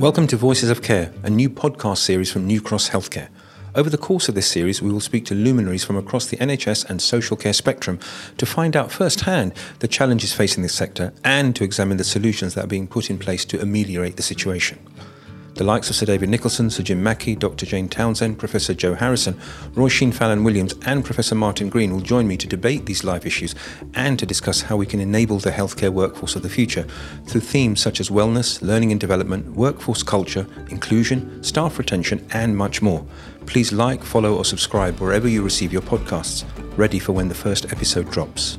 Welcome to Voices of Care, a new podcast series from Newcross Healthcare. Over the course of this series, we will speak to luminaries from across the NHS and social care spectrum to find out firsthand the challenges facing this sector and to examine the solutions that are being put in place to ameliorate the situation. The likes of Sir David Nicholson, Sir Jim Mackey, Dr. Jane Townson, Professor Joe Harrison, Roisin Fallon Williams, and Professor Martin Green will join me to debate these life issues and to discuss how we can enable the healthcare workforce of the future through themes such as wellness, learning and development, workforce culture, inclusion, staff retention, and much more. Please like, follow, or subscribe wherever you receive your podcasts, ready for when the first episode drops.